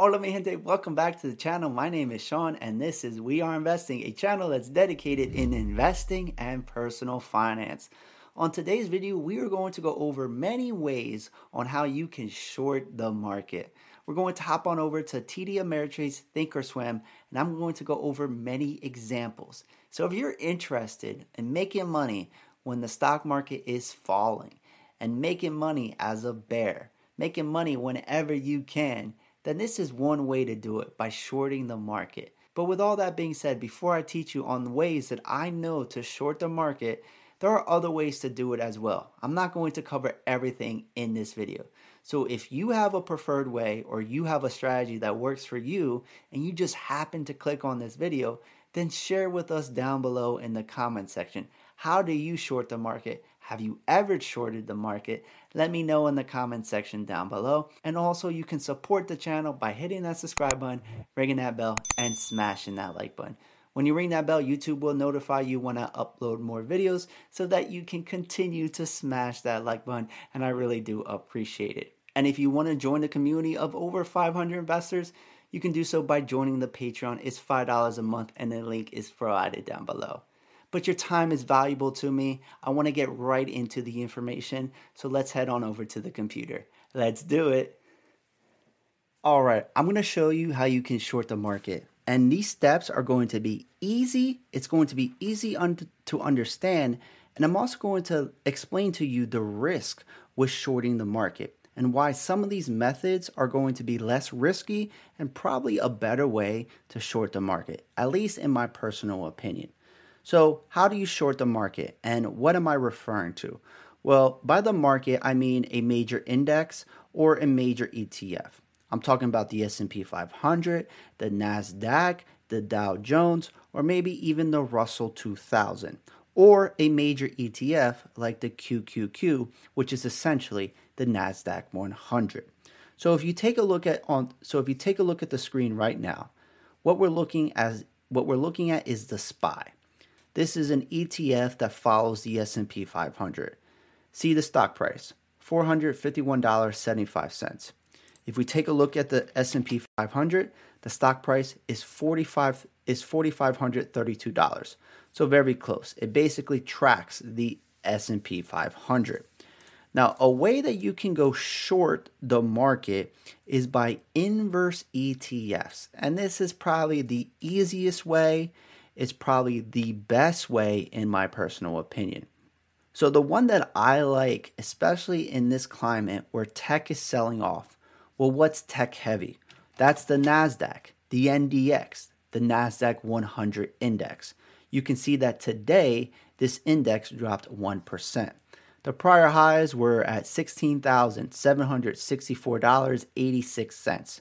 Hola mi gente, welcome back to the channel. My name is Sean and this is We Are Investing, a channel that's dedicated in investing and personal finance. On today's video, we are going to go over many ways on how you can short the market. We're going to hop on over to TD Ameritrade's Thinkorswim and I'm going to go over many examples. So if you're interested in making money when the stock market is falling and making money as a bear, making money whenever you can, then this is one way to do it by shorting the market. But with all that being said, before I teach you on ways that I know to short the market, there are other ways to do it as well. I'm not going to cover everything in this video. So if you have a preferred way or you have a strategy that works for you and you just happen to click on this video, then share with us down below in the comment section. How do you short the market? Have you ever shorted the market? Let me know in the comment section down below. And also, you can support the channel by hitting that subscribe button, ringing that bell, and smashing that like button. When you ring that bell, YouTube will notify you when I upload more videos so that you can continue to smash that like button. And I really do appreciate it. And if you want to join the community of over 500 investors, you can do so by joining the Patreon. It's $5 a month, and the link is provided down below but your time is valuable to me. I want to get right into the information. So let's head on over to the computer. Let's do it. All right, I'm going to show you how you can short the market. And these steps are going to be easy. It's going to be easy un- to understand. And I'm also going to explain to you the risk with shorting the market and why some of these methods are going to be less risky and probably a better way to short the market, at least in my personal opinion. So, how do you short the market and what am I referring to? Well, by the market, I mean a major index or a major ETF. I'm talking about the S&P 500, the Nasdaq, the Dow Jones, or maybe even the Russell 2000, or a major ETF like the QQQ, which is essentially the Nasdaq 100. So if you take a look at on so if you take a look at the screen right now, what we're looking as what we're looking at is the SPY. This is an ETF that follows the S&P 500. See the stock price, $451.75. If we take a look at the S&P 500, the stock price is 45 is $4532. So very close. It basically tracks the S&P 500. Now, a way that you can go short the market is by inverse ETFs. And this is probably the easiest way It's probably the best way, in my personal opinion. So, the one that I like, especially in this climate where tech is selling off, well, what's tech heavy? That's the NASDAQ, the NDX, the NASDAQ 100 index. You can see that today this index dropped 1%. The prior highs were at $16,764.86.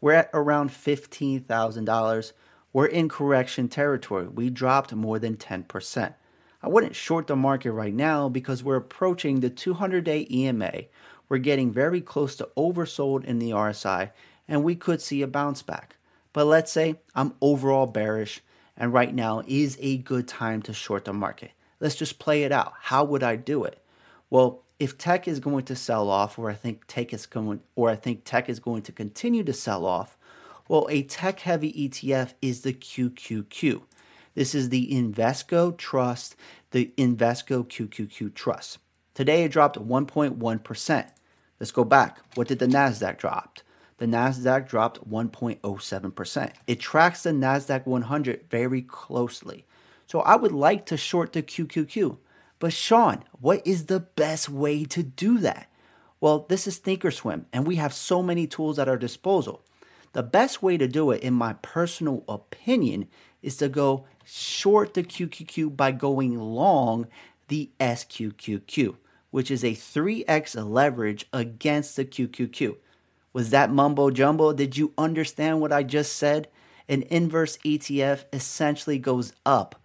We're at around $15,000 we're in correction territory. We dropped more than 10%. I wouldn't short the market right now because we're approaching the 200 day EMA. We're getting very close to oversold in the RSI, and we could see a bounce back. But let's say I'm overall bearish, and right now is a good time to short the market. Let's just play it out. How would I do it? Well, if tech is going to sell off, or I think tech is going, or I think tech is going to continue to sell off, well, a tech heavy ETF is the QQQ. This is the Invesco Trust, the Invesco QQQ Trust. Today it dropped 1.1%. Let's go back. What did the NASDAQ drop? The NASDAQ dropped 1.07%. It tracks the NASDAQ 100 very closely. So I would like to short the QQQ. But Sean, what is the best way to do that? Well, this is Thinkorswim, and we have so many tools at our disposal. The best way to do it, in my personal opinion, is to go short the QQQ by going long the SQQQ, which is a 3x leverage against the QQQ. Was that mumbo jumbo? Did you understand what I just said? An inverse ETF essentially goes up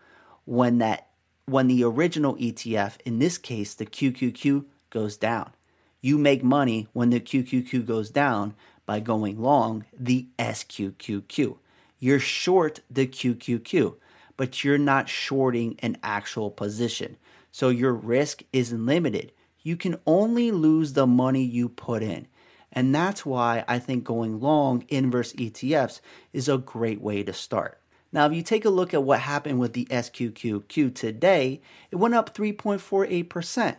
when that when the original ETF, in this case the QQQ, goes down. You make money when the QQQ goes down by going long the SQQQ. You're short the QQQ, but you're not shorting an actual position. So your risk is limited. You can only lose the money you put in. And that's why I think going long inverse ETFs is a great way to start. Now, if you take a look at what happened with the SQQQ today, it went up 3.48%.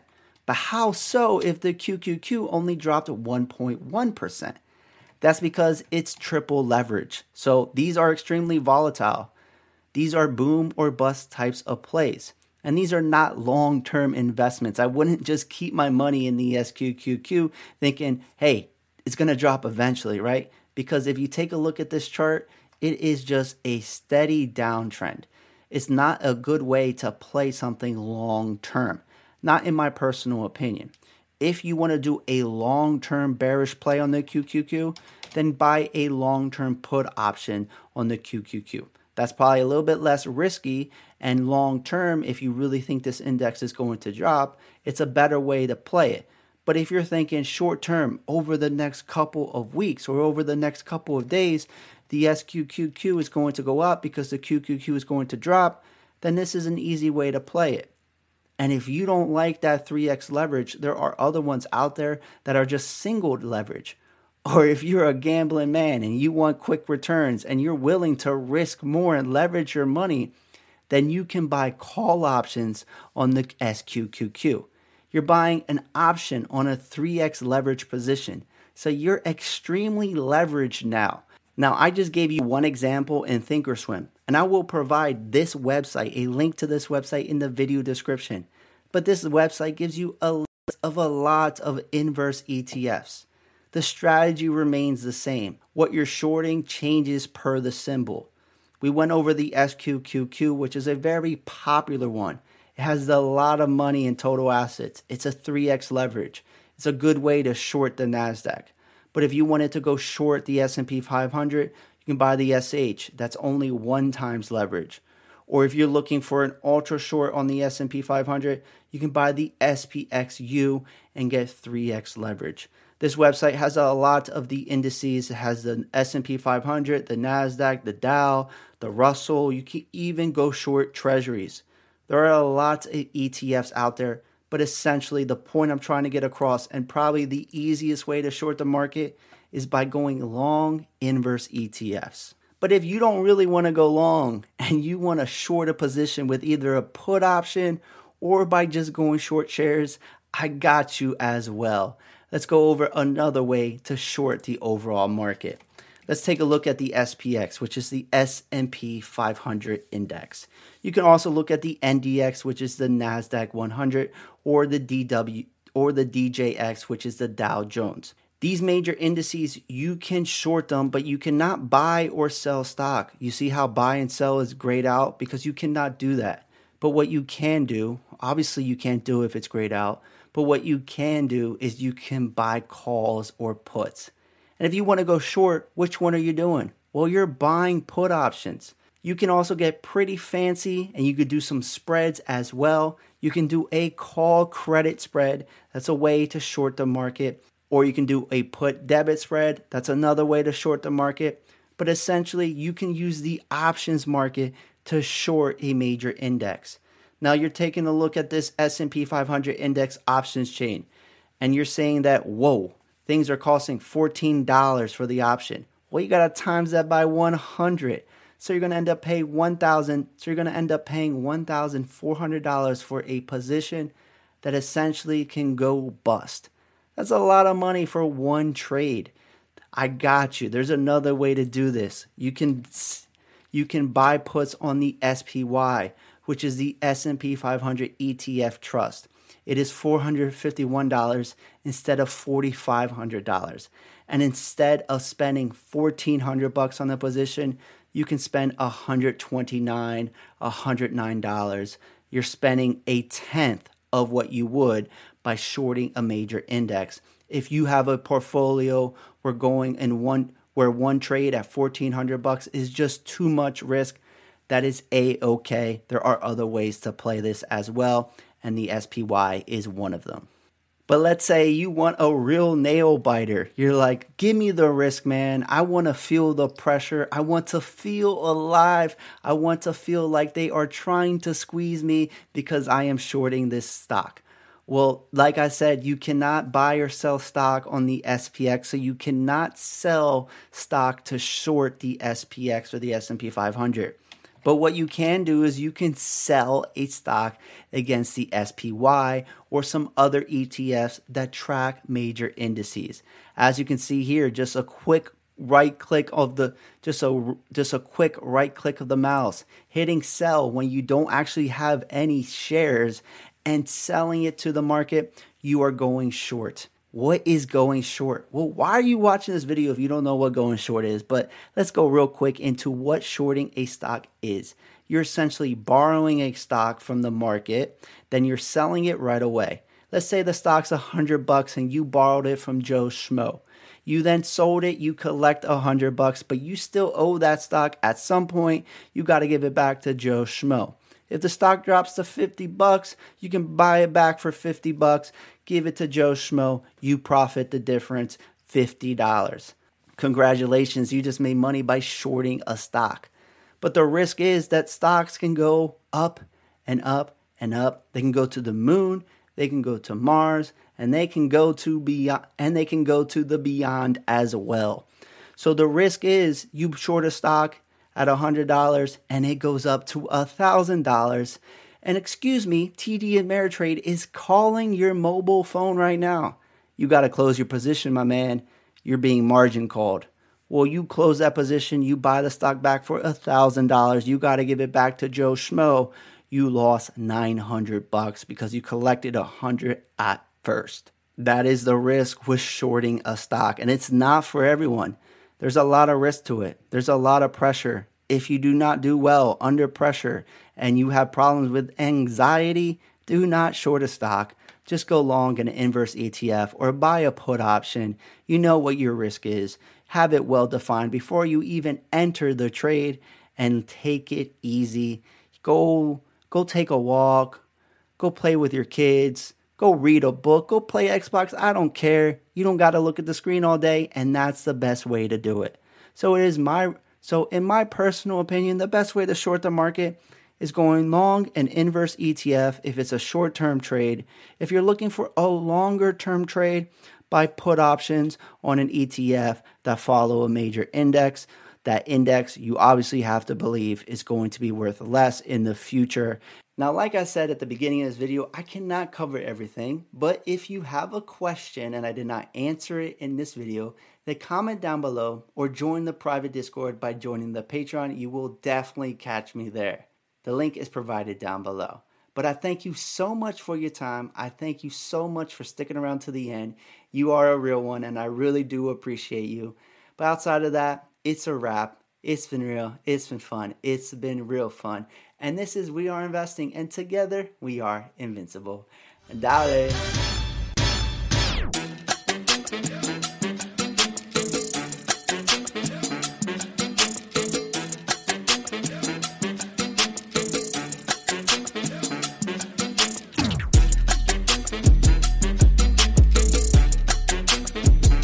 But how so if the QQQ only dropped 1.1%? That's because it's triple leverage. So these are extremely volatile. These are boom or bust types of plays. And these are not long term investments. I wouldn't just keep my money in the SQQQ thinking, hey, it's going to drop eventually, right? Because if you take a look at this chart, it is just a steady downtrend. It's not a good way to play something long term, not in my personal opinion. If you want to do a long term bearish play on the QQQ, then buy a long term put option on the QQQ. That's probably a little bit less risky. And long term, if you really think this index is going to drop, it's a better way to play it. But if you're thinking short term, over the next couple of weeks or over the next couple of days, the SQQQ is going to go up because the QQQ is going to drop, then this is an easy way to play it. And if you don't like that 3x leverage, there are other ones out there that are just single leverage. Or if you're a gambling man and you want quick returns and you're willing to risk more and leverage your money, then you can buy call options on the SQQQ. You're buying an option on a 3x leverage position. So you're extremely leveraged now. Now, I just gave you one example in Thinkorswim, and I will provide this website, a link to this website in the video description. But this website gives you a list of a lot of inverse ETFs the strategy remains the same. What you're shorting changes per the symbol. We went over the SQQQ, which is a very popular one. Has a lot of money in total assets. It's a 3x leverage. It's a good way to short the Nasdaq. But if you wanted to go short the S&P 500, you can buy the SH. That's only 1 times leverage. Or if you're looking for an ultra short on the S&P 500, you can buy the SPXU and get 3x leverage. This website has a lot of the indices. It has the S&P 500, the Nasdaq, the Dow, the Russell. You can even go short treasuries. There are a lot of ETFs out there, but essentially the point I'm trying to get across and probably the easiest way to short the market is by going long inverse ETFs. But if you don't really want to go long and you want to short a position with either a put option or by just going short shares, I got you as well let's go over another way to short the overall market. Let's take a look at the SPX, which is the S&P 500 index. You can also look at the NDX, which is the Nasdaq 100, or the DW or the DJX, which is the Dow Jones. These major indices, you can short them, but you cannot buy or sell stock. You see how buy and sell is grayed out because you cannot do that. But what you can do, obviously you can't do if it's grayed out, but what you can do is you can buy calls or puts. And if you want to go short, which one are you doing? Well, you're buying put options. You can also get pretty fancy and you could do some spreads as well. You can do a call credit spread. That's a way to short the market. Or you can do a put debit spread. That's another way to short the market. But essentially, you can use the options market to short a major index. Now you're taking a look at this S&P 500 index options chain and you're saying that whoa, things are costing $14 for the option. Well, you got to times that by 100. So you're going to end up paying 1000 so you're going to end up paying $1,400 for a position that essentially can go bust. That's a lot of money for one trade. I got you. There's another way to do this. You can you can buy puts on the SPY which is the S&P 500 ETF Trust. It is $451 instead of $4500. And instead of spending 1400 bucks on the position, you can spend 129 $109. You're spending a tenth of what you would by shorting a major index. If you have a portfolio where going in one where one trade at 1400 bucks is just too much risk, that is a okay. There are other ways to play this as well, and the SPY is one of them. But let's say you want a real nail biter. You're like, give me the risk, man. I want to feel the pressure. I want to feel alive. I want to feel like they are trying to squeeze me because I am shorting this stock. Well, like I said, you cannot buy or sell stock on the SPX, so you cannot sell stock to short the SPX or the S&P 500. But what you can do is you can sell a stock against the SPY or some other ETFs that track major indices. As you can see here, just a quick right click of the just a just a quick right click of the mouse hitting sell when you don't actually have any shares and selling it to the market you are going short what is going short? Well, why are you watching this video if you don't know what going short is? But let's go real quick into what shorting a stock is. You're essentially borrowing a stock from the market, then you're selling it right away. Let's say the stock's a hundred bucks and you borrowed it from Joe Schmo. You then sold it, you collect a hundred bucks, but you still owe that stock at some point. You got to give it back to Joe Schmo. If the stock drops to 50 bucks, you can buy it back for 50 bucks, give it to Joe Schmo, you profit the difference, $50. Congratulations, you just made money by shorting a stock. But the risk is that stocks can go up and up and up. They can go to the moon, they can go to Mars, and they can go to beyond and they can go to the beyond as well. So the risk is you short a stock, at $100 and it goes up to $1,000. And excuse me, TD Ameritrade is calling your mobile phone right now. You got to close your position, my man. You're being margin called. Well, you close that position, you buy the stock back for $1,000. You got to give it back to Joe Schmo. You lost 900 bucks because you collected 100 at first. That is the risk with shorting a stock, and it's not for everyone. There's a lot of risk to it. There's a lot of pressure. If you do not do well under pressure and you have problems with anxiety, do not short a stock. Just go long an inverse ETF or buy a put option. You know what your risk is. Have it well defined before you even enter the trade and take it easy. Go go take a walk, go play with your kids, Go read a book, go play Xbox. I don't care. You don't got to look at the screen all day, and that's the best way to do it. So it is my so in my personal opinion, the best way to short the market is going long an inverse ETF if it's a short-term trade. If you're looking for a longer-term trade, buy put options on an ETF that follow a major index that index you obviously have to believe is going to be worth less in the future. Now, like I said at the beginning of this video, I cannot cover everything, but if you have a question and I did not answer it in this video, then comment down below or join the private Discord by joining the Patreon. You will definitely catch me there. The link is provided down below. But I thank you so much for your time. I thank you so much for sticking around to the end. You are a real one, and I really do appreciate you. But outside of that, it's a wrap. It's been real. It's been fun. It's been real fun. And this is We Are Investing, and together we are invincible. Dale.